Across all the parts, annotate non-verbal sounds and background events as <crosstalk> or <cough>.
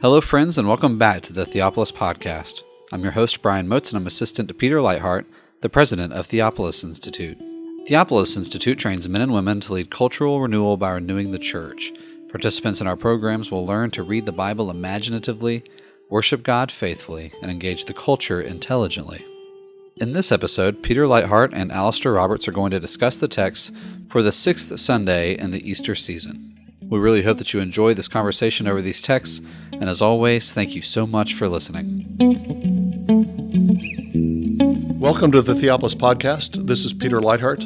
Hello, friends, and welcome back to the Theopolis Podcast. I'm your host, Brian Motes, and I'm assistant to Peter Leithart, the president of Theopolis Institute. Theopolis Institute trains men and women to lead cultural renewal by renewing the church. Participants in our programs will learn to read the Bible imaginatively, worship God faithfully, and engage the culture intelligently. In this episode, Peter Leithart and Alistair Roberts are going to discuss the text for the sixth Sunday in the Easter season. We really hope that you enjoy this conversation over these texts, and as always, thank you so much for listening. Welcome to the Theopolis Podcast. This is Peter Leithart.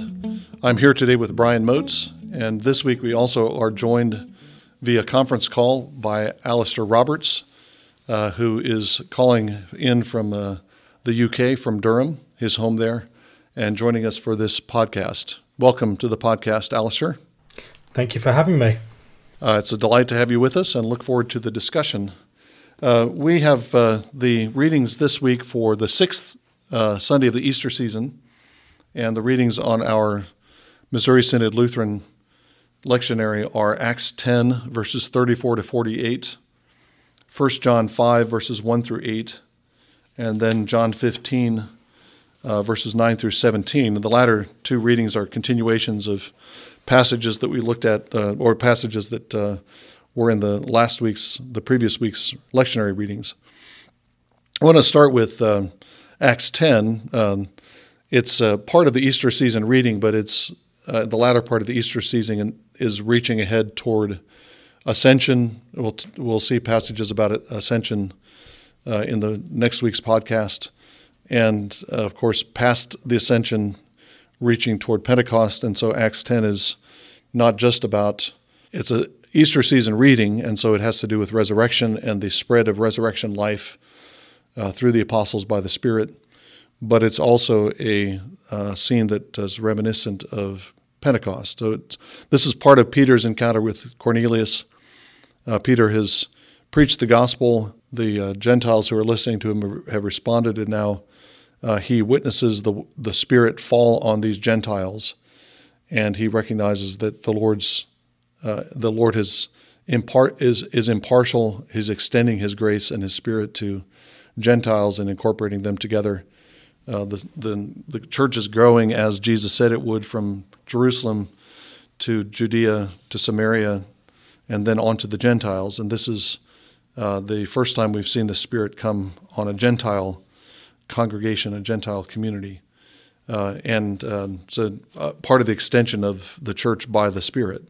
I'm here today with Brian Motes, and this week we also are joined via conference call by Alistair Roberts, uh, who is calling in from uh, the UK, from Durham, his home there, and joining us for this podcast. Welcome to the podcast, Alistair. Thank you for having me. Uh, it's a delight to have you with us and look forward to the discussion. Uh, we have uh, the readings this week for the sixth uh, Sunday of the Easter season, and the readings on our Missouri Synod Lutheran lectionary are Acts 10, verses 34 to 48, 1 John 5, verses 1 through 8, and then John 15, uh, verses 9 through 17. And the latter two readings are continuations of passages that we looked at, uh, or passages that uh, were in the last week's, the previous week's lectionary readings. I want to start with uh, Acts 10. Um, it's part of the Easter season reading, but it's uh, the latter part of the Easter season and is reaching ahead toward ascension. We'll, we'll see passages about ascension uh, in the next week's podcast. And uh, of course, past the ascension, reaching toward Pentecost. And so Acts 10 is not just about, it's a Easter season reading, and so it has to do with resurrection and the spread of resurrection life uh, through the apostles by the Spirit. But it's also a uh, scene that is reminiscent of Pentecost. So this is part of Peter's encounter with Cornelius. Uh, Peter has preached the gospel. The uh, Gentiles who are listening to him have responded, and now uh, he witnesses the the Spirit fall on these Gentiles, and he recognizes that the Lord's uh, the Lord has impart is is impartial. He's extending His grace and His Spirit to Gentiles and incorporating them together. Uh, the, the the church is growing as Jesus said it would from Jerusalem to Judea to Samaria, and then on to the Gentiles. And this is uh, the first time we've seen the Spirit come on a Gentile congregation, a Gentile community. Uh, and um, so uh, part of the extension of the church by the Spirit.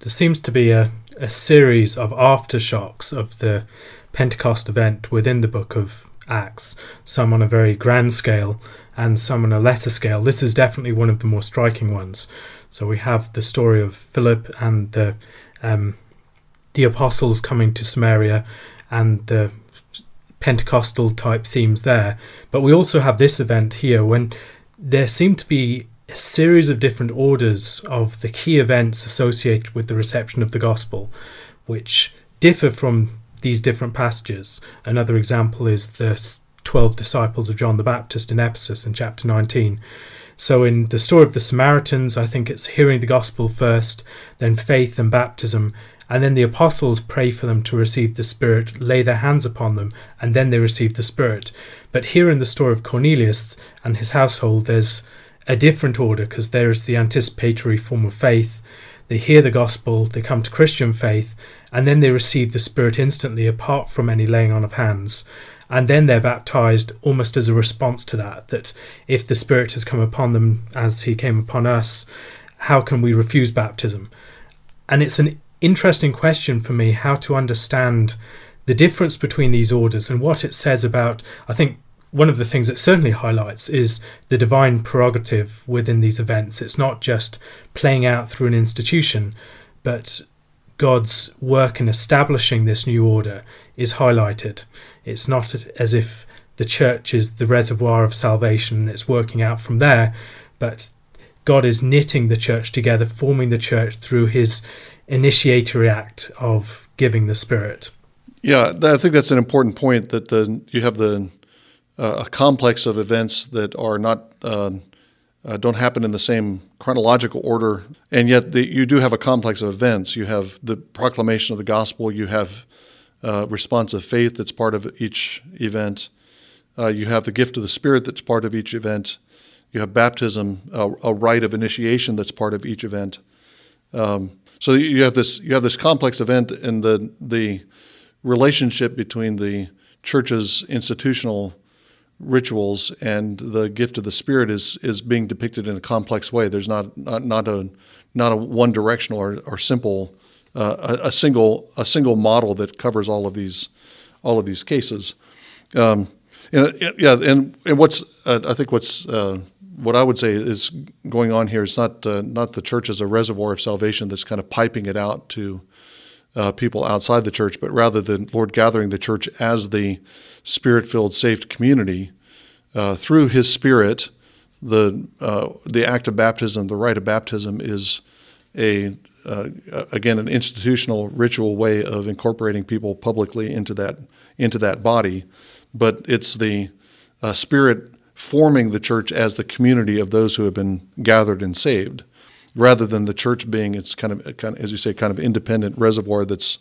There seems to be a, a series of aftershocks of the Pentecost event within the book of Acts, some on a very grand scale and some on a lesser scale. This is definitely one of the more striking ones. So we have the story of Philip and the um, the apostles coming to Samaria and the Pentecostal type themes there. But we also have this event here when there seem to be a series of different orders of the key events associated with the reception of the gospel, which differ from these different passages. Another example is the 12 disciples of John the Baptist in Ephesus in chapter 19. So, in the story of the Samaritans, I think it's hearing the gospel first, then faith and baptism, and then the apostles pray for them to receive the Spirit, lay their hands upon them, and then they receive the Spirit. But here in the story of Cornelius and his household, there's a different order because there is the anticipatory form of faith. They hear the gospel, they come to Christian faith, and then they receive the Spirit instantly apart from any laying on of hands. And then they're baptized almost as a response to that. That if the Spirit has come upon them as He came upon us, how can we refuse baptism? And it's an interesting question for me how to understand the difference between these orders and what it says about, I think, one of the things it certainly highlights is the divine prerogative within these events. It's not just playing out through an institution, but God's work in establishing this new order is highlighted. It's not as if the church is the reservoir of salvation and it's working out from there, but God is knitting the church together, forming the church through his initiatory act of giving the Spirit. Yeah, I think that's an important point that the, you have the uh, a complex of events that are not uh, uh, don't happen in the same chronological order, and yet the, you do have a complex of events. You have the proclamation of the gospel. You have uh, response of faith that's part of each event. Uh, you have the gift of the Spirit that's part of each event. You have baptism, a, a rite of initiation that's part of each event. Um, so you have this you have this complex event, and the the relationship between the church's institutional rituals and the gift of the Spirit is is being depicted in a complex way. There's not not, not a not a one directional or, or simple uh, a, a, single a single model that covers all of these all of these cases. Um, and, yeah, and and what's uh, I think what's uh, what I would say is going on here is not uh, not the church as a reservoir of salvation that's kind of piping it out to uh, people outside the church, but rather the Lord gathering the church as the spirit-filled, saved community uh, through His Spirit. The uh, the act of baptism, the rite of baptism, is a uh, again an institutional ritual way of incorporating people publicly into that into that body, but it's the uh, Spirit forming the church as the community of those who have been gathered and saved, rather than the church being its kind of, kind of as you say, kind of independent reservoir that's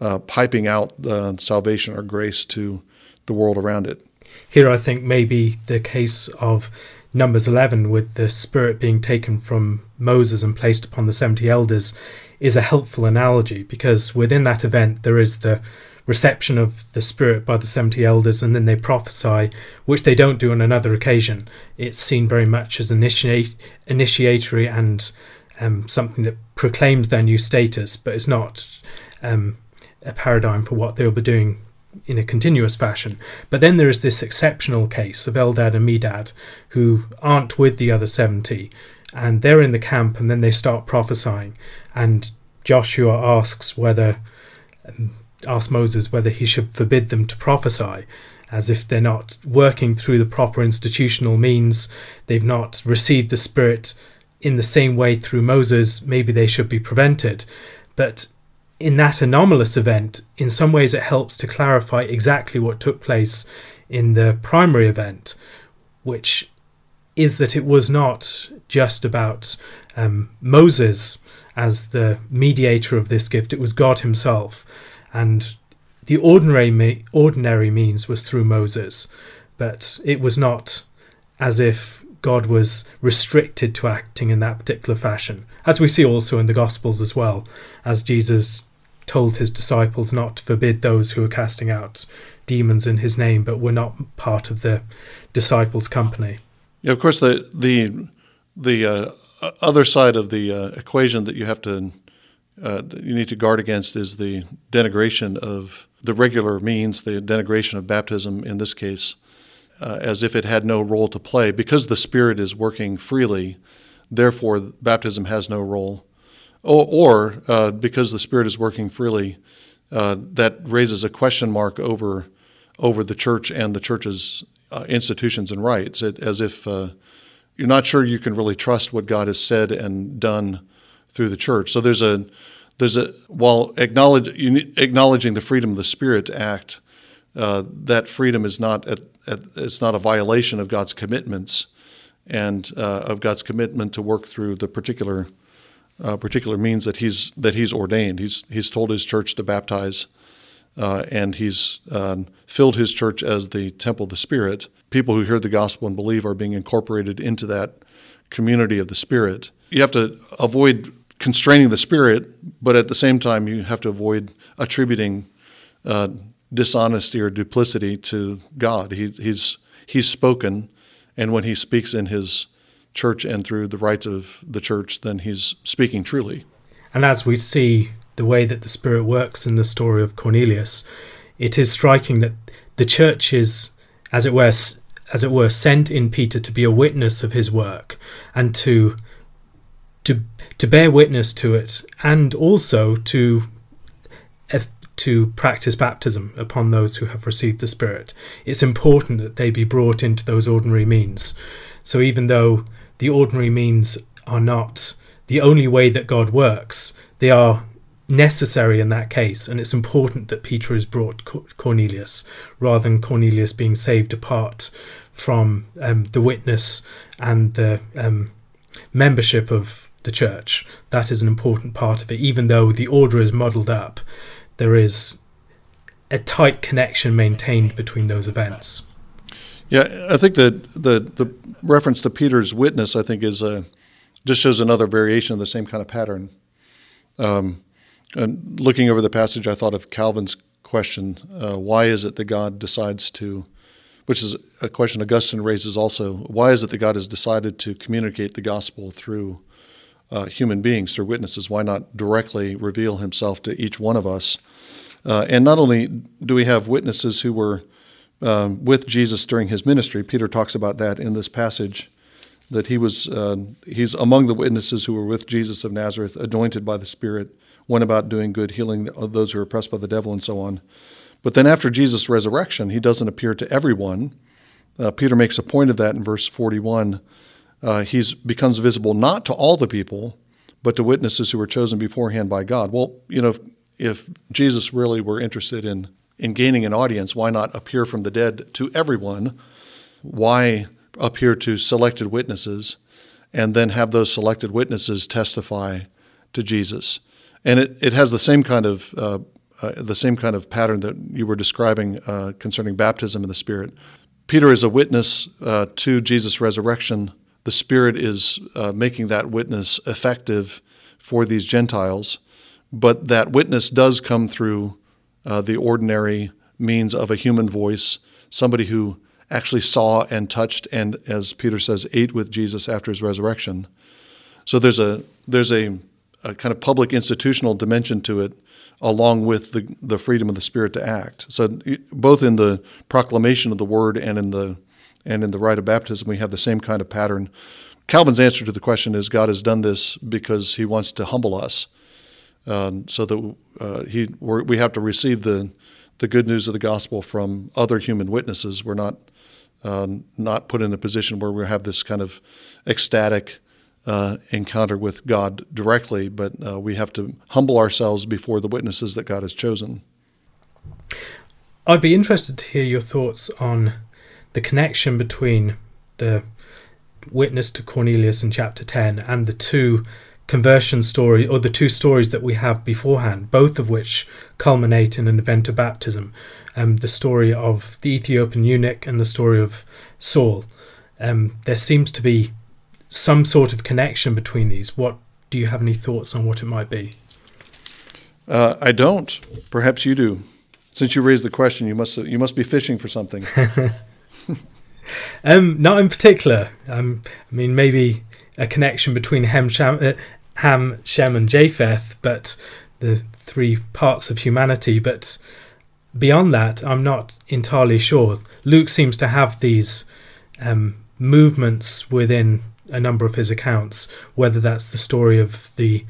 uh, piping out uh, salvation or grace to the world around it. Here, I think maybe the case of Numbers 11 with the Spirit being taken from Moses and placed upon the 70 elders is a helpful analogy because within that event there is the reception of the Spirit by the 70 elders, and then they prophesy, which they don't do on another occasion. It's seen very much as initiate, initiatory and um, something that proclaims their new status, but it's not um, a paradigm for what they'll be doing in a continuous fashion. But then there is this exceptional case of Eldad and Medad who aren't with the other 70 and they're in the camp and then they start prophesying. And Joshua asks whether um, asked Moses whether he should forbid them to prophesy, as if they're not working through the proper institutional means, they've not received the Spirit in the same way through Moses, maybe they should be prevented. But in that anomalous event, in some ways it helps to clarify exactly what took place in the primary event, which is that it was not just about um, Moses as the mediator of this gift, it was God Himself and the ordinary ordinary means was through Moses, but it was not as if God was restricted to acting in that particular fashion, as we see also in the Gospels as well, as Jesus told his disciples not to forbid those who were casting out demons in his name, but were not part of the disciples' company. Yeah, of course, the the the uh, other side of the uh, equation that you have to uh, you need to guard against is the denigration of the regular means, the denigration of baptism in this case, uh, as if it had no role to play. Because the Spirit is working freely, therefore baptism has no role. Or, or uh, because the Spirit is working freely, uh, that raises a question mark over over the church and the church's uh, institutions and rites, it, as if uh, you're not sure you can really trust what God has said and done through the church. So there's a there's a while acknowledge, acknowledging the freedom of the Spirit to act, uh, that freedom is not at, at, it's not a violation of God's commitments and uh, of God's commitment to work through the particular uh, particular means that he's that he's ordained. He's he's told his church to baptize, uh, and he's um, filled his church as the temple of the Spirit. People who hear the gospel and believe are being incorporated into that community of the Spirit you have to avoid constraining the spirit, but at the same time, you have to avoid attributing uh, dishonesty or duplicity to God. He, he's he's spoken, and when he speaks in his church and through the rites of the church, then he's speaking truly. And as we see the way that the Spirit works in the story of Cornelius, it is striking that the church is, as it were, as it were, sent in Peter to be a witness of his work and to to to bear witness to it and also to to practice baptism upon those who have received the Spirit. It's important that they be brought into those ordinary means. So even though the ordinary means are not the only way that God works, they are necessary in that case, and it's important that Peter is brought Cornelius rather than Cornelius being saved apart from um, the witness and the um, membership of the church. That is an important part of it. Even though the order is muddled up, there is a tight connection maintained between those events. Yeah, I think that the the reference to Peter's witness, I think, is a just shows another variation of the same kind of pattern. Um, and looking over the passage, I thought of Calvin's question: uh, Why is it that God decides to, which is a question Augustine raises also, why is it that God has decided to communicate the gospel through uh, human beings, through witnesses? Why not directly reveal Himself to each one of us? Uh, and not only do we have witnesses who were um, with Jesus during his ministry, Peter talks about that in this passage that he was uh, he's among the witnesses who were with Jesus of Nazareth, anointed by the Spirit, went about doing good, healing those who are oppressed by the devil, and so on. But then after Jesus' resurrection, he doesn't appear to everyone. Uh, Peter makes a point of that in verse 41. Uh, he becomes visible not to all the people, but to witnesses who were chosen beforehand by God. Well, you know, if, if Jesus really were interested in in gaining an audience, why not appear from the dead to everyone? Why appear to selected witnesses and then have those selected witnesses testify to Jesus? And it, it has the same kind of uh, uh, the same kind of pattern that you were describing uh, concerning baptism in the Spirit. Peter is a witness uh, to Jesus' resurrection. The Spirit is uh, making that witness effective for these Gentiles, but that witness does come through uh, the ordinary means of a human voice, somebody who actually saw and touched and, as Peter says, ate with Jesus after his resurrection. So there's a there's a, a kind of public institutional dimension to it, along with the the freedom of the Spirit to act. So both in the proclamation of the word and in the and in the rite of baptism, we have the same kind of pattern. Calvin's answer to the question is God has done this because He wants to humble us um, so that uh, he we have to receive the the good news of the gospel from other human witnesses. We're not uh, not put in a position where we have this kind of ecstatic uh, encounter with God directly, but uh, we have to humble ourselves before the witnesses that God has chosen. I'd be interested to hear your thoughts on the connection between the witness to Cornelius in chapter 10 and the two conversion story, or the two stories that we have beforehand, both of which culminate in an event of baptism. Um, the story of the Ethiopian eunuch and the story of Saul. Um, there seems to be some sort of connection between these. What do you have any thoughts on what it might be? Uh, I don't. Perhaps you do. Since you raised the question, you must you must be fishing for something. <laughs> um, not in particular. Um, I mean, maybe a connection between Sham, uh, Ham, Shem, and Japheth, but the three parts of humanity. But beyond that, I'm not entirely sure. Luke seems to have these um, movements within a number of his accounts, whether that's the story of the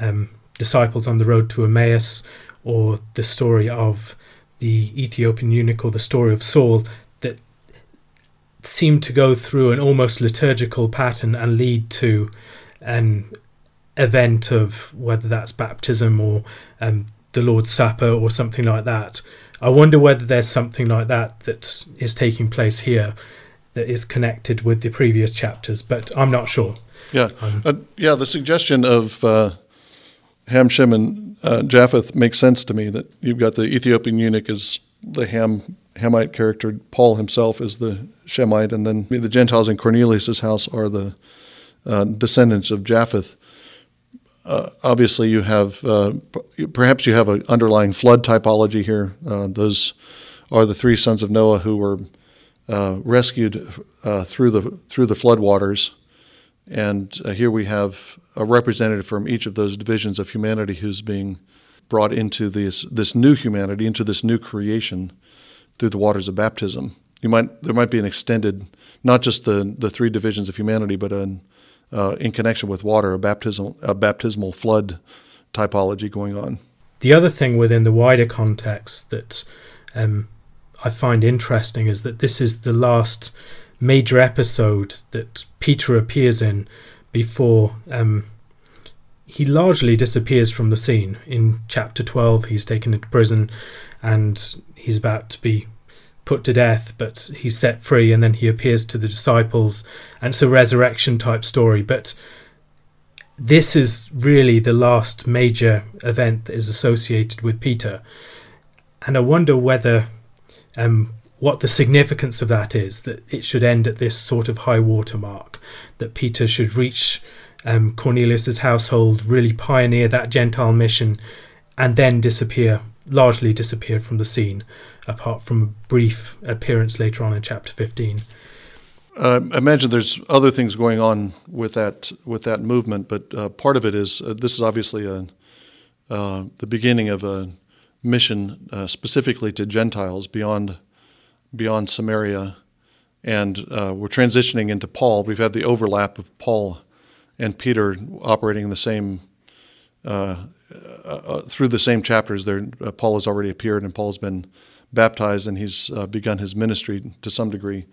um, disciples on the road to Emmaus or the story of the Ethiopian eunuch or the story of Saul, seem to go through an almost liturgical pattern and lead to an event of whether that's baptism or um, the Lord's Supper or something like that. I wonder whether there's something like that that is taking place here that is connected with the previous chapters, but I'm not sure. Yeah, um, uh, yeah. The suggestion of uh, Ham, Shem, and uh, Japheth makes sense to me. That you've got the Ethiopian eunuch as the Ham Hamite character, Paul himself is the Shemite, and then the Gentiles in Cornelius's house are the uh, descendants of Japheth. Uh, obviously you have uh, perhaps you have an underlying flood typology here. Uh, those are the three sons of Noah who were uh, rescued through the through the flood waters, and here we have a representative from each of those divisions of humanity who's being brought into this this new humanity, into this new creation through the waters of baptism. You might there might be an extended, not just the the three divisions of humanity, but an uh, in connection with water, a baptismal, a baptismal flood typology going on. The other thing within the wider context that um, I find interesting is that this is the last major episode that Peter appears in before um, he largely disappears from the scene. In chapter 12, he's taken into prison and he's about to be put to death, but he's set free and then he appears to the disciples. And it's a resurrection type story. But this is really the last major event that is associated with Peter. and I wonder whether um, what the significance of that is that it should end at this sort of high water mark, that Peter should reach um, Cornelius's household, really pioneer that Gentile mission, and then disappear, largely disappeared from the scene, apart from a brief appearance later on in chapter 15. Uh, I imagine there's other things going on with that with that movement, but uh, part of it is uh, this is obviously a, uh, the beginning of a mission uh, specifically to Gentiles beyond beyond Samaria, and uh, we're transitioning into Paul. We've had the overlap of Paul and Peter operating in the same through the same chapters. There, Paul has already appeared, and Paul's been baptized, and he's begun his ministry to some degree.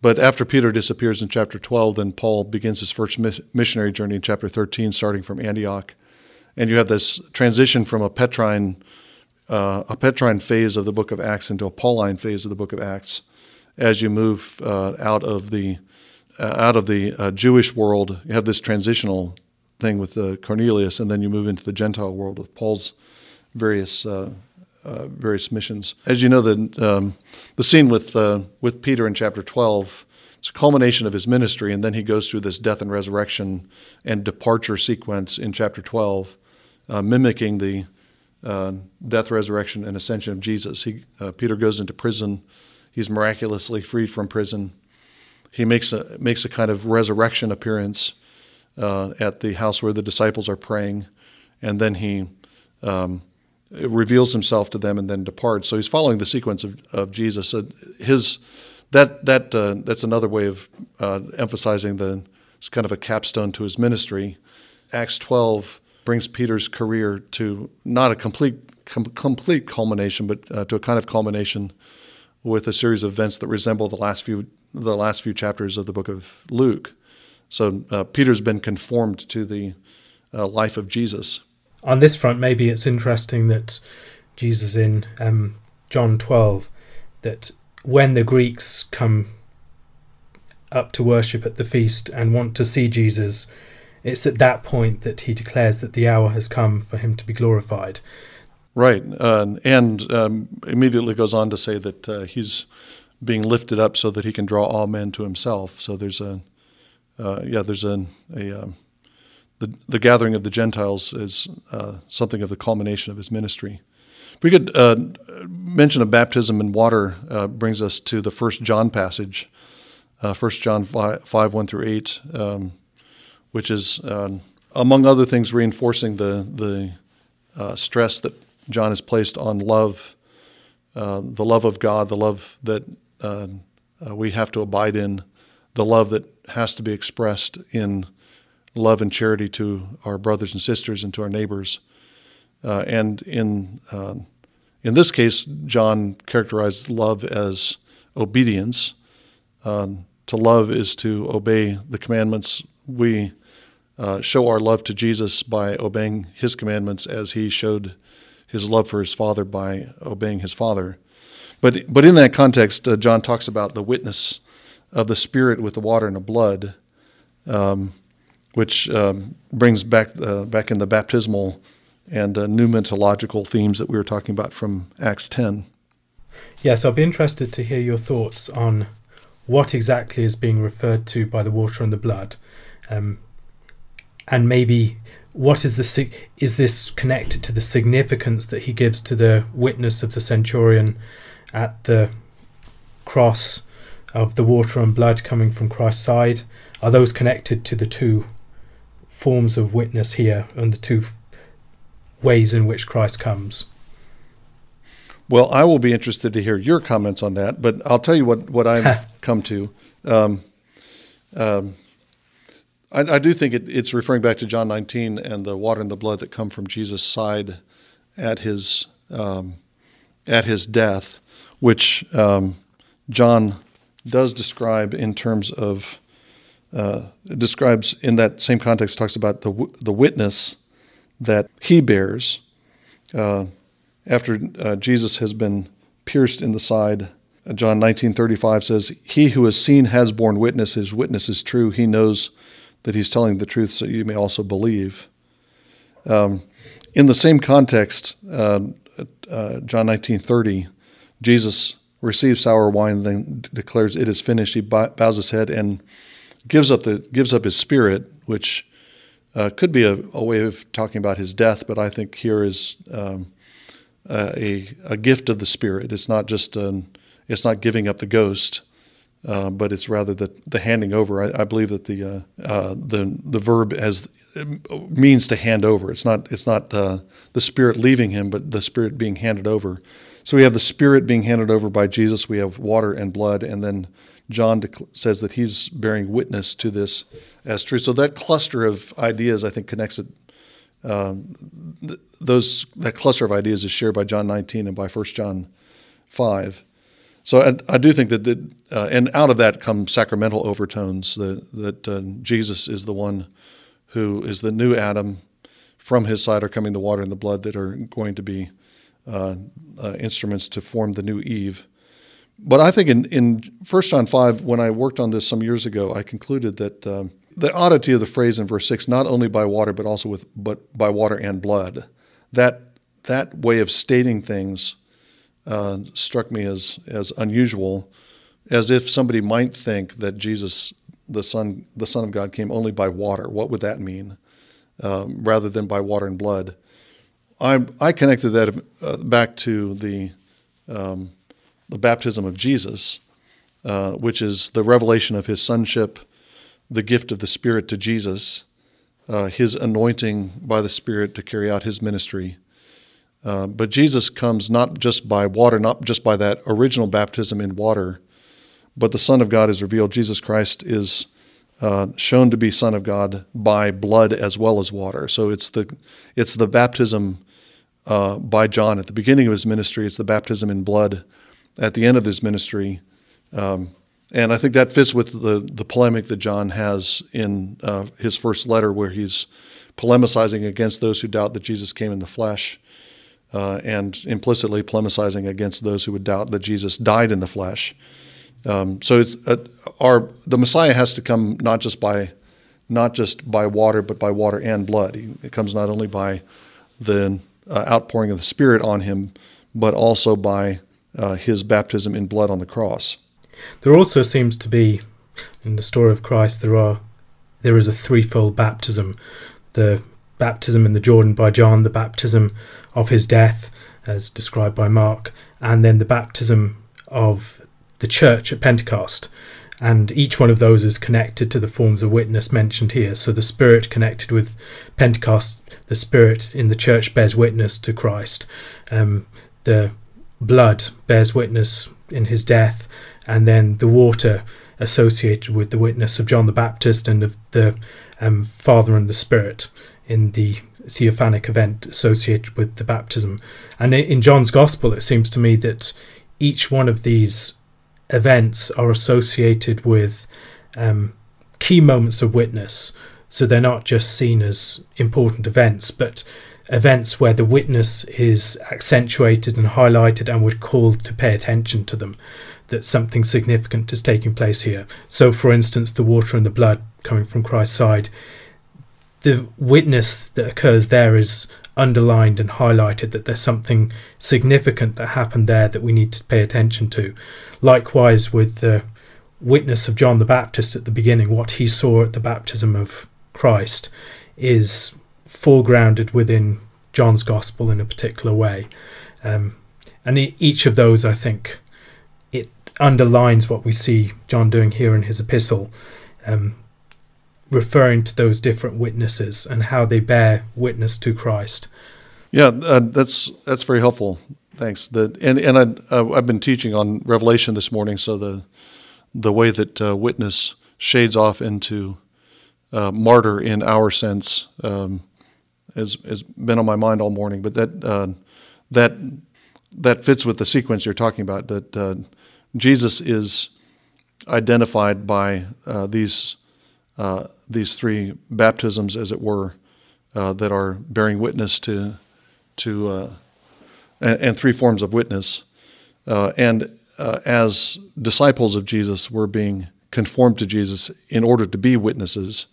But after Peter disappears in chapter 12, then Paul begins his first missionary journey in chapter 13, starting from Antioch. And you have this transition from a Petrine, uh, a Petrine phase of the book of Acts into a Pauline phase of the book of Acts as you move uh, out of the uh, out of the uh, Jewish world. You have this transitional thing with uh, Cornelius, and then you move into the Gentile world with Paul's various uh, uh, various missions. As you know, the um, the scene with uh, with Peter in chapter twelve It's a culmination of his ministry, and then he goes through this death and resurrection and departure sequence in chapter twelve, uh, mimicking the death, resurrection, and ascension of Jesus. He Peter goes into prison. He's miraculously freed from prison. He makes a makes a kind of resurrection appearance at the house where the disciples are praying, and then he um, reveals himself to them and then departs. So he's following the sequence of, of Jesus. So his that that uh, that's another way of uh, emphasizing the it's kind of a capstone to his ministry. Acts 12 brings Peter's career to not a complete com- complete culmination, but uh, to a kind of culmination with a series of events that resemble the last few the last few chapters of the book of Luke. So uh, Peter's been conformed to the uh, life of Jesus on this front, maybe it's interesting that Jesus in um, John 12, that when the Greeks come up to worship at the feast and want to see Jesus, it's at that point that he declares that the hour has come for him to be glorified. Right, uh, and um, immediately goes on to say that uh, he's being lifted up so that he can draw all men to himself. So there's a, uh, yeah, there's a, a um, the, the gathering of the Gentiles is uh, something of the culmination of his ministry. We could uh, mention a baptism in water uh, brings us to the first John passage, uh, First John 5, 5, 1 through 8, um, which is, um, among other things, reinforcing the, the uh, stress that John has placed on love, the love of God, the love that we have to abide in, the love that has to be expressed in love and charity to our brothers and sisters and to our neighbors. Uh, and in uh, in this case, John characterized love as obedience. Um, to love is to obey the commandments. We uh, show our love to Jesus by obeying His commandments, as He showed His love for His Father by obeying His Father. But but in that context, uh, John talks about the witness of the Spirit with the water and the blood. Um, which um, brings back uh, back in the baptismal and uh, pneumatological themes that we were talking about from Acts 10. Yes, I'll be interested to hear your thoughts on what exactly is being referred to by the water and the blood, um, and maybe what is the is this connected to the significance that he gives to the witness of the centurion at the cross of the water and blood coming from Christ's side? Are those connected to the two forms of witness here and the two ways in which Christ comes. Well, I will be interested to hear your comments on that, but I'll tell you what, what I've <laughs> come to. Um, um, I, I, do think it, it's referring back to John 19 and the water and the blood that come from Jesus' side at his um, at his death, which um, John does describe in terms of uh, describes in that same context talks about the the witness that he bears uh, after uh, Jesus has been pierced in the side. Uh, John 19:35 says, "He who has seen has borne witness. His witness is true. He knows that he's telling the truth, so you may also believe." Um, in the same context, uh, uh, John nineteen thirty, Jesus receives sour wine, then declares it is finished. He bows his head and gives up the gives up his spirit, which uh, could be a, a, way of talking about his death, but I think here is um, a, a gift of the spirit. It's not just an, it's not giving up the ghost, uh, but it's rather the, the handing over. I, I believe that the uh, uh, the the verb has means to hand over. It's not it's not uh, the spirit leaving him, but the spirit being handed over. So we have the spirit being handed over by Jesus. We have water and blood, and then John says that he's bearing witness to this as true. So that cluster of ideas, I think, connects it. Um, th- those that cluster of ideas is shared by John 19 and by 1 John 5. So I, I do think that, that uh, and out of that come sacramental overtones that that uh, Jesus is the one who is the new Adam. From his side are coming the water and the blood that are going to be uh, uh instruments to form the new Eve. But I think in, in 1 John 5, when I worked on this some years ago, I concluded that um, the oddity of the phrase in verse 6, not only by water, but also with but by water and blood, that, that way of stating things uh, struck me as as unusual, as if somebody might think that Jesus, the Son, the Son of God, came only by water. What would that mean, um, rather than by water and blood? I I connected that uh, back to the um, the baptism of Jesus, uh, which is the revelation of His sonship, the gift of the Spirit to Jesus, uh, His anointing by the Spirit to carry out His ministry uh, but Jesus comes not just by water, not just by that original baptism in water, but the Son of God is revealed. Jesus Christ is uh, shown to be Son of God by blood as well as water. So it's the it's the baptism uh, by John at the beginning of his ministry. It's the baptism in blood at the end of his ministry. Um, and I think that fits with the, the polemic that John has in uh, his first letter, where he's polemicizing against those who doubt that Jesus came in the flesh uh, and implicitly polemicizing against those who would doubt that Jesus died in the flesh. Um, so uh, our the Messiah has to come not just by not just by water, but by water and blood. It comes not only by the uh, outpouring of the Spirit on him, but also by uh, his baptism in blood on the cross. There also seems to be, in the story of Christ, there are there is a threefold baptism: the baptism in the Jordan by John, the baptism of his death, as described by Mark, and then the baptism of the church at Pentecost. And each one of those is connected to the forms of witness mentioned here. So the Spirit connected with Pentecost, the Spirit in the church bears witness to Christ. Um, the blood bears witness in his death, and then the water associated with the witness of John the Baptist and of the um, Father and the Spirit in the theophanic event associated with the baptism. And in John's Gospel, it seems to me that each one of these events are associated with um, key moments of witness. So they're not just seen as important events, but events where the witness is accentuated and highlighted and we're called to pay attention to them, that something significant is taking place here. So, for instance, the water and the blood coming from Christ's side the witness that occurs there is underlined and highlighted that there's something significant that happened there that we need to pay attention to. Likewise, with the witness of John the Baptist at the beginning, what he saw at the baptism of Christ is foregrounded within John's gospel in a particular way. Um, and each of those, I think, it underlines what we see John doing here in his epistle. Um, referring to those different witnesses and how they bear witness to Christ. Yeah, uh, that's that's very helpful. Thanks. The, and and I, uh, I've been teaching on Revelation this morning, so the the way that uh, witness shades off into uh, martyr in our sense um, has has been on my mind all morning. But that uh, that that fits with the sequence you're talking about. That uh, Jesus is identified by these uh, these three baptisms, as it were, uh, that are bearing witness to to uh, and, and, three forms of witness. Uh, and uh, as disciples of Jesus, we're being conformed to Jesus in order to be witnesses.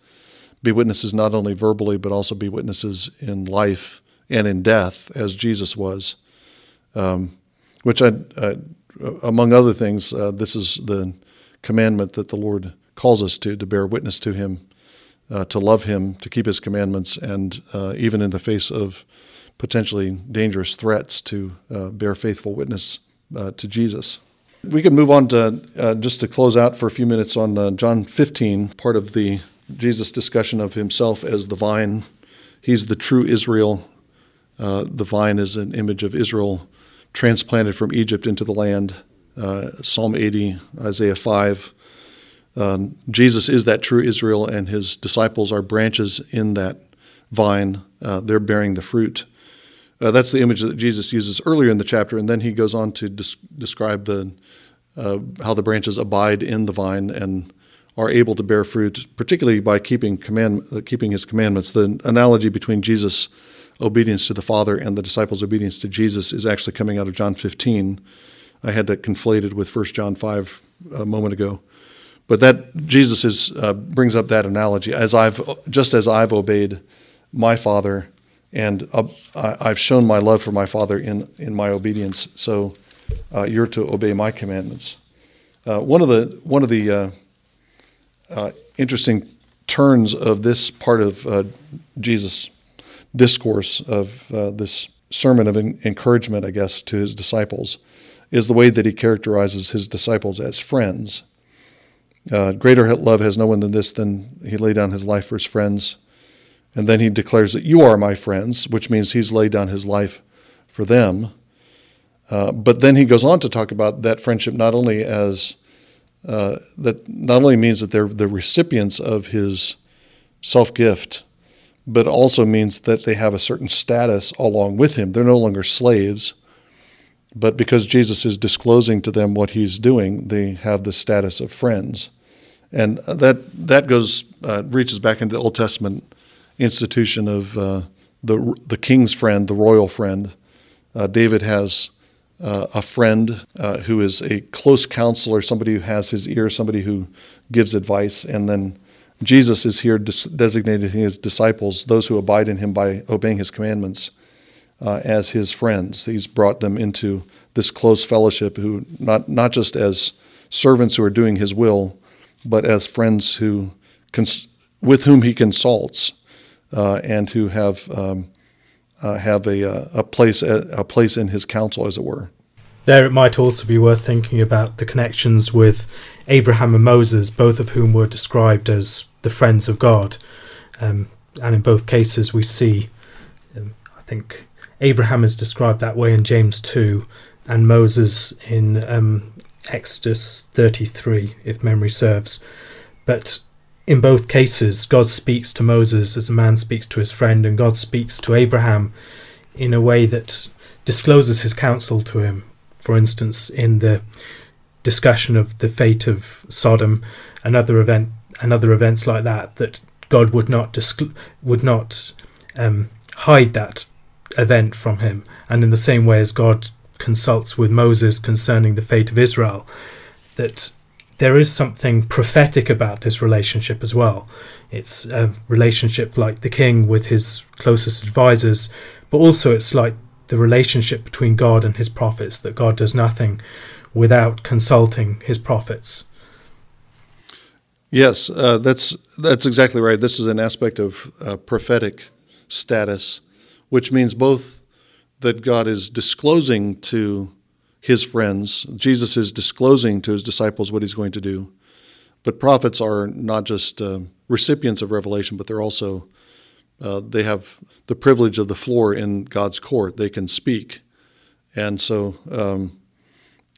Be witnesses not only verbally, but also be witnesses in life and in death, as Jesus was. um, which I, I, among other things, uh, this is the commandment that the Lord calls us to, to bear witness to Him, uh, to love Him, to keep His commandments, and uh, even in the face of potentially dangerous threats, to uh, bear faithful witness uh, to Jesus. We could move on to uh, just to close out for a few minutes on John 15, part of the Jesus' discussion of Himself as the vine. He's the true Israel. the vine is an image of Israel transplanted from Egypt into the land. Psalm 80, Isaiah 5, um, Jesus is that true Israel, and his disciples are branches in that vine. Uh, they're bearing the fruit. Uh, that's the image that Jesus uses earlier in the chapter, and then he goes on to des- describe the uh, how the branches abide in the vine and are able to bear fruit, particularly by keeping command uh, keeping his commandments. The analogy between Jesus' obedience to the Father and the disciples' obedience to Jesus is actually coming out of John 15. I had that conflated with 1 John 5 a moment ago. But that Jesus is, uh, brings up that analogy as I've just as I've obeyed my Father, and uh, I've shown my love for my Father in in my obedience. So uh, you're to obey my commandments. Uh, one of the one of the uh, uh, interesting turns of this part of Jesus' discourse of this sermon of encouragement, I guess, to his disciples, is the way that he characterizes his disciples as friends. Uh, greater love has no one than this, than he laid down his life for his friends. And then he declares that you are my friends, which means he's laid down his life for them. Uh, but then he goes on to talk about that friendship not only as uh, that not only means that they're the recipients of his self gift, but also means that they have a certain status along with him. They're no longer slaves, but because Jesus is disclosing to them what he's doing, they have the status of friends and that that goes uh, reaches back into the Old Testament institution of uh, the the king's friend, the royal friend. Uh, David has uh, a friend uh, who is a close counselor, somebody who has his ear, somebody who gives advice, and then Jesus is here des- designating his disciples, those who abide in him by obeying his commandments, uh, as his friends. He's brought them into this close fellowship, who not not just as servants who are doing his will but as friends who cons- with whom he consults uh, and who have um, uh, have a, uh, a place a place in his council, as it were. There, it might also be worth thinking about the connections with Abraham and Moses, both of whom were described as the friends of God, um, and in both cases we see, um, I think Abraham is described that way in James two, and Moses in um, Exodus 33, if memory serves. But in both cases, God speaks to Moses as a man speaks to his friend, and God speaks to Abraham in a way that discloses his counsel to him. For instance, in the discussion of the fate of Sodom, another event, and other events like that, that God would not would not um, hide that event from him, and in the same way as God consults with Moses concerning the fate of Israel, that there is something prophetic about this relationship as well. It's a relationship like the king with his closest advisors, but also it's like the relationship between God and his prophets, that God does nothing without consulting his prophets. Yes, uh, that's that's exactly right. This is an aspect of uh, prophetic status, which means both that God is disclosing to his friends. Jesus is disclosing to his disciples what he's going to do. But prophets are not just uh, recipients of revelation, but they're also uh, they have the privilege of the floor in God's court. They can speak, and so um,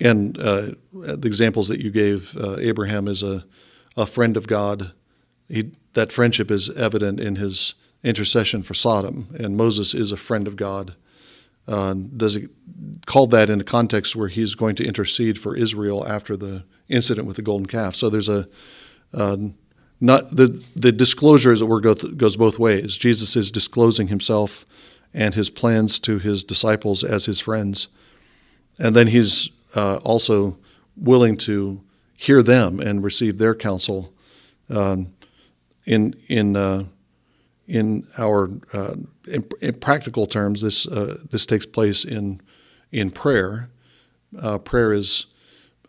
and uh, the examples that you gave, uh, Abraham is a a friend of God. He, that friendship is evident in his intercession for Sodom, and Moses is a friend of God uh, does he call that in a context where he's going to intercede for Israel after the incident with the golden calf. So there's a uh, not the the disclosure, as it were, goes both ways. Jesus is disclosing himself and his plans to his disciples as his friends, and then he's uh, also willing to hear them and receive their counsel. Um, in in uh, in our uh, in, in, practical terms, this uh, this takes place in in prayer. Uh, prayer is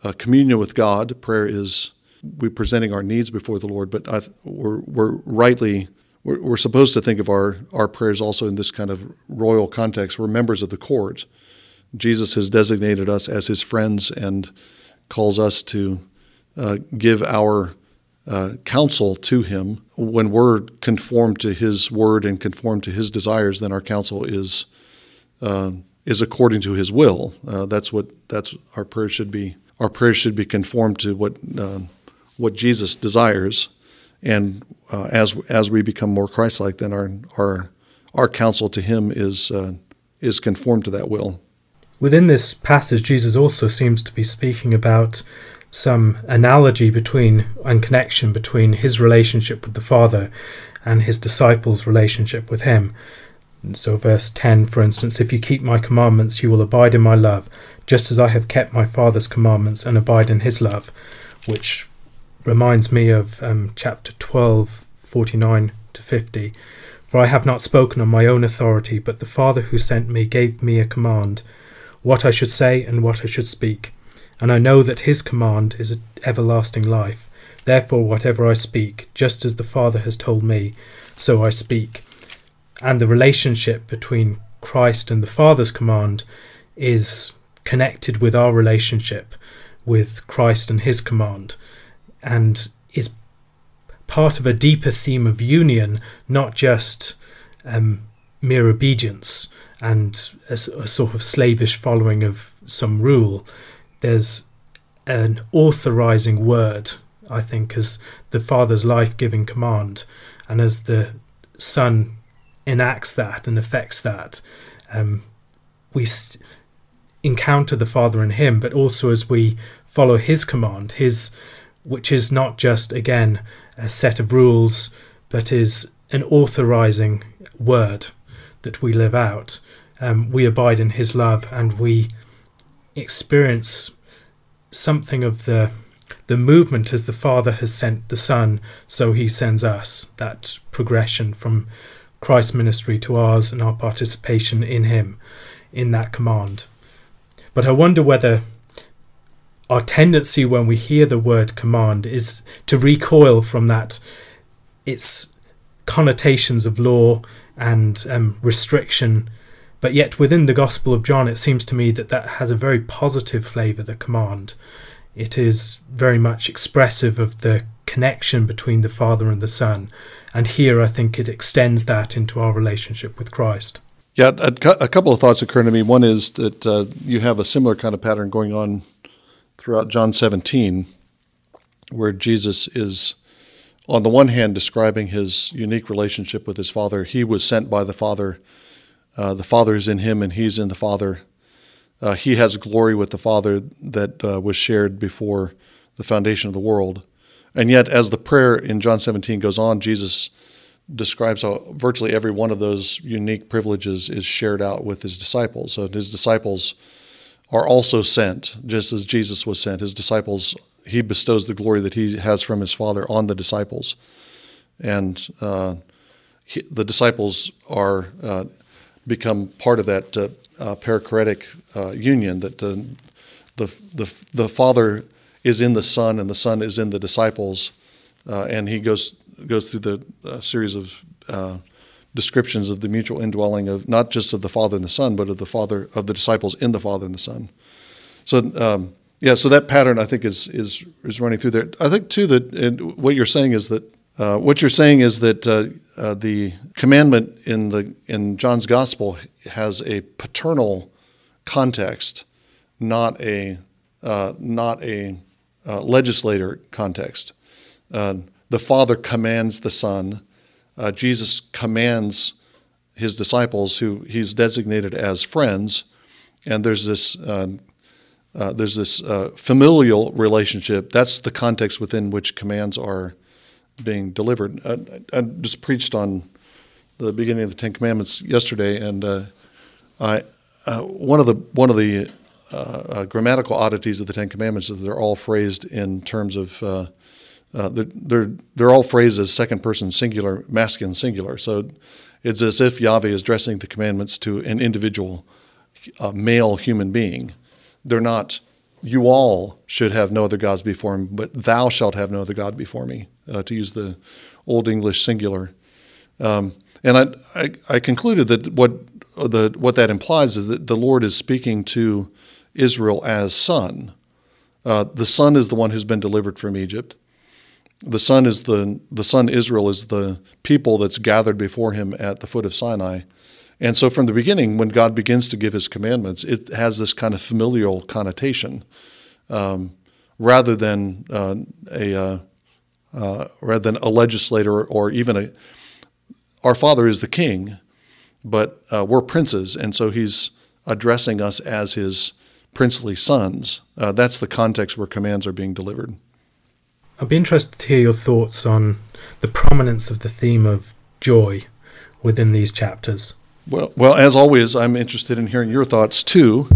uh, communion with God. Prayer is we presenting our needs before the Lord, but th- we're, we're rightly we're, we're, supposed to think of our, our prayers also in this kind of royal context. We're members of the court. Jesus has designated us as his friends and calls us to uh, give our uh, counsel to him. When we're conformed to his word and conformed to his desires, then our counsel is uh, is according to his will. Uh, that's what that's our prayer should be. Our prayer should be conformed to what uh, what Jesus desires, and uh, as as we become more Christ-like, then our our our counsel to Him is is conformed to that will. Within this passage, Jesus also seems to be speaking about some analogy between and connection between his relationship with the Father and his disciples' relationship with him. So, verse 10, for instance, if you keep my commandments, you will abide in my love, just as I have kept my Father's commandments and abide in his love, which reminds me of um, chapter 12, 49 to 50. For I have not spoken on my own authority, but the Father who sent me gave me a command, what I should say and what I should speak and I know that his command is everlasting life. Therefore, whatever I speak, just as the Father has told me, so I speak. And the relationship between Christ and the Father's command is connected with our relationship with Christ and his command, and is part of a deeper theme of union, not just um, mere obedience and a, a sort of slavish following of some rule there's an authorizing word, I think, as the Father's life giving command. And as the Son enacts that and affects that, um, we st- encounter the Father in Him, but also as we follow His command, His, which is not just, again, a set of rules, but is an authorizing word that we live out. Um, we abide in His love and we experience something of the the movement as the Father has sent the Son, so he sends us. That progression from Christ's ministry to ours and our participation in him, in that command. But I wonder whether our tendency when we hear the word command is to recoil from that its connotations of law and um, restriction but yet, within the Gospel of John, it seems to me that that has a very positive flavour, the command. It is very much expressive of the connection between the Father and the Son. And here, I think it extends that into our relationship with Christ. Yeah, a, a couple of thoughts occur to me. One is that uh, you have a similar kind of pattern going on throughout John 17, where Jesus is, on the one hand, describing his unique relationship with his Father. He was sent by the Father uh, the Father is in him and he's in the Father. Uh, he has glory with the Father that uh, was shared before the foundation of the world. And yet, as the prayer in John 17 goes on, Jesus describes how virtually every one of those unique privileges is shared out with his disciples. So his disciples are also sent, just as Jesus was sent. His disciples, he bestows the glory that he has from his Father on the disciples. And uh, he, the disciples are uh, become part of that uh, uh, perichoretic uh, union that the, the, the, the Father is in the Son and the Son is in the disciples. Uh, and he goes, goes through the uh, series of descriptions of the mutual indwelling of not just of the Father and the Son, but of the Father, of the disciples in the Father and the Son. So, um, yeah, so that pattern I think is, is, is running through there. I think, too, that what you're saying is that uh, what you're saying is that uh, uh, the commandment in the in John's gospel has a paternal context, not a uh, not a legislator context. the Father commands the Son. Jesus commands his disciples, who he's designated as friends, and there's this uh, there's this uh, familial relationship. That's the context within which commands are being delivered. I, I, just preached on the beginning of the Ten Commandments yesterday, and uh, I uh, one of the one of the uh, uh grammatical oddities of the Ten Commandments is that they're all phrased in terms of uh, uh, they're, they're they're all phrased as second person singular, masculine singular. So it's as if Yahweh is addressing the commandments to an individual male human being. They're not, you all should have no other gods before him, but thou shalt have no other God before me, uh, to use the Old English singular. Um, and I, I, I, concluded that what, the, what that implies is that the Lord is speaking to Israel as son. Uh, the son is the one who's been delivered from Egypt. The son is the the son Israel is the people that's gathered before him at the foot of Sinai. And so from the beginning, when God begins to give his commandments, it has this kind of familial connotation um, rather than uh, a uh, uh, rather than a legislator or even a our father is the king, but uh, we're princes, and so he's addressing us as his princely sons. Uh, that's the context where commands are being delivered. I'd be interested to hear your thoughts on the prominence of the theme of joy within these chapters. Well, well, as always, I'm interested in hearing your thoughts too.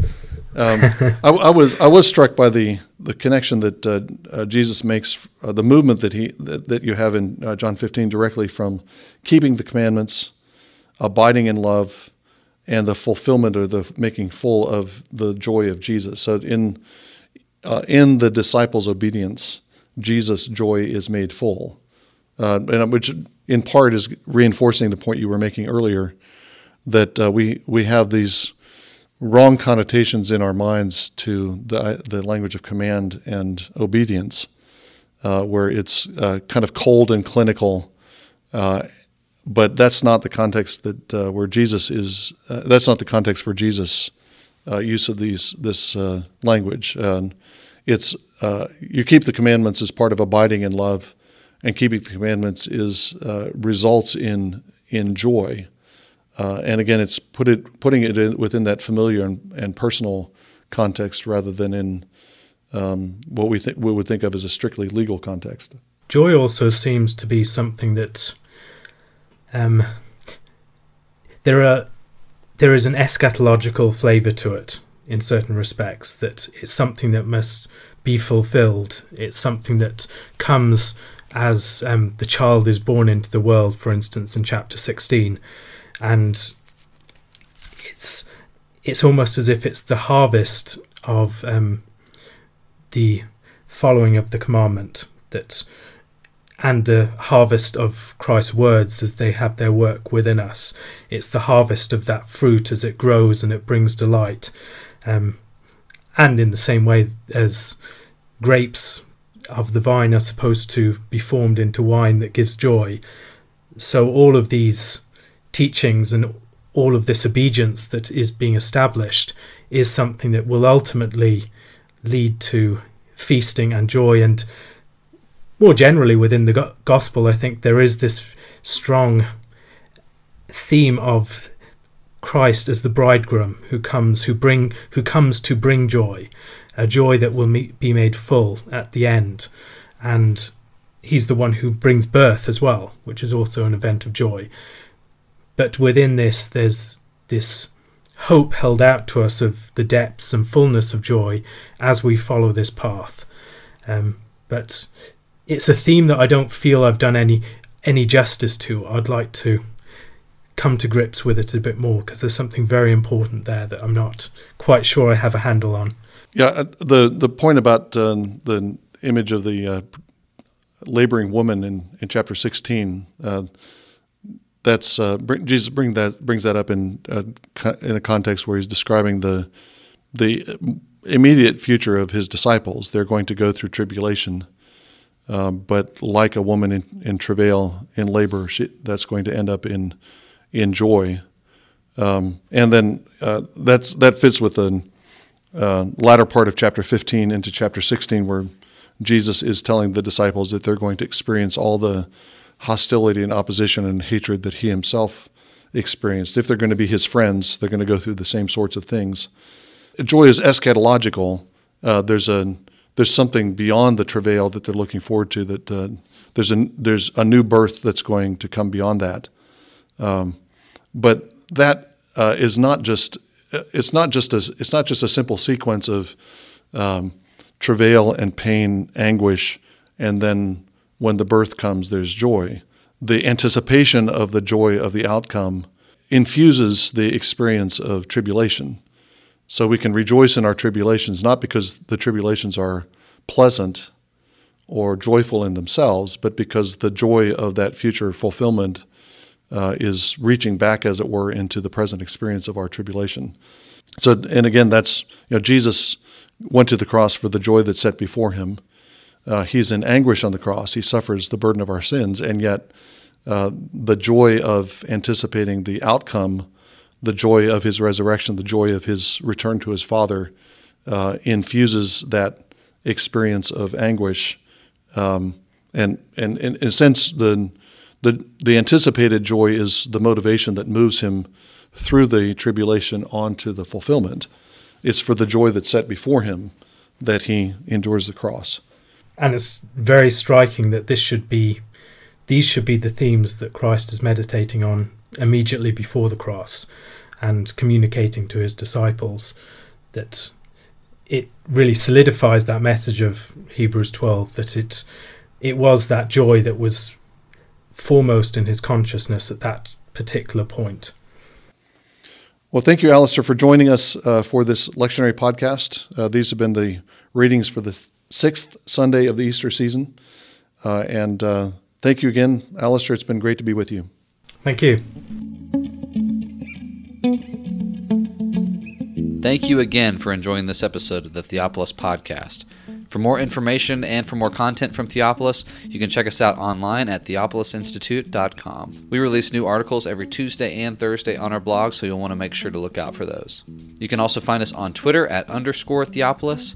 Um, <laughs> I, I, was I was struck by the the connection that uh, uh, Jesus makes, uh, the movement that he that, that you have in uh, John 15 directly from keeping the commandments, abiding in love, and the fulfillment or the making full of the joy of Jesus. So in uh, in the disciples' obedience, Jesus' joy is made full, uh, and which in part is reinforcing the point you were making earlier that uh, we we have these wrong connotations in our minds to the the language of command and obedience, uh, where it's uh, kind of cold and clinical uh, but that's not the context that uh, where Jesus is. Uh, that's not the context for Jesus' uh, use of these this uh, language. it's uh, you keep the commandments as part of abiding in love, and keeping the commandments is uh, results in in joy. And again, it's put it putting it in, within that familiar and, and, personal context rather than in um, what we we would think of as a strictly legal context. Joy also seems to be something that um, there are there is an eschatological flavour to it in certain respects. That it's something that must be fulfilled. It's something that comes as um, the child is born into the world, for instance, in chapter sixteen, and it's it's almost as if it's the harvest of um, the following of the commandment that and the harvest of Christ's words as they have their work within us. It's the harvest of that fruit as it grows and it brings delight. Um, and in the same way as grapes of the vine are supposed to be formed into wine that gives joy, so all of these teachings and all of this obedience that is being established is something that will ultimately lead to feasting and joy and more generally within the gospel, I think there is this strong theme of Christ as the bridegroom who comes who bring who comes to bring joy, a joy that will be made full at the end, and he's the one who brings birth as well, which is also an event of joy. But within this, there's this hope held out to us of the depths and fullness of joy as we follow this path. Um, but it's a theme that I don't feel I've done any any justice to. I'd like to come to grips with it a bit more because there's something very important there that I'm not quite sure I have a handle on. Yeah, uh, the the point about um, the image of the uh, laboring woman in, in chapter 16. Uh, that's uh, Jesus bring that brings that up in uh, in a context where he's describing the the immediate future of his disciples. They're going to go through tribulation, uh, but like a woman in, in travail in labor, she, that's going to end up in in joy. Um, and then uh, that's that fits with the uh, latter part of chapter 15 into chapter 16, where Jesus is telling the disciples that they're going to experience all the hostility and opposition and hatred that he himself experienced. If they're going to be his friends, they're going to go through the same sorts of things. Joy is eschatological. Uh, there's a there's something beyond the travail that they're looking forward to. That uh, there's a there's a new birth that's going to come beyond that. Um, but that uh, is not just it's not just a it's not just a simple sequence of um, travail and pain, anguish, and then when the birth comes, there's joy. The anticipation of the joy of the outcome infuses the experience of tribulation. So we can rejoice in our tribulations, not because the tribulations are pleasant or joyful in themselves, but because the joy of that future fulfillment uh, is reaching back, as it were, into the present experience of our tribulation. So, and again, that's you know Jesus went to the cross for the joy that's set before him. Uh, he's in anguish on the cross. He suffers the burden of our sins, and yet uh, the joy of anticipating the outcome, the joy of his resurrection, the joy of his return to his Father, uh, infuses that experience of anguish, um, and, and, in a sense, the, the the anticipated joy is the motivation that moves him through the tribulation onto the fulfillment. It's for the joy that's set before him that he endures the cross. And it's very striking that this should be these should be the themes that Christ is meditating on immediately before the cross and communicating to his disciples that it really solidifies that message of Hebrews 12 that it it was that joy that was foremost in his consciousness at that particular point. Well, thank you, Alastair, for joining us uh, for this lectionary podcast. Uh, these have been the readings for the sixth Sunday of the Easter season. Uh, and uh, thank you again, Alastair. It's been great to be with you. Thank you. Thank you again for enjoying this episode of the Theopolis Podcast. For more information and for more content from Theopolis, you can check us out online at theopolisinstitute.com. We release new articles every Tuesday and Thursday on our blog, so you'll want to make sure to look out for those. You can also find us on Twitter at underscore Theopolis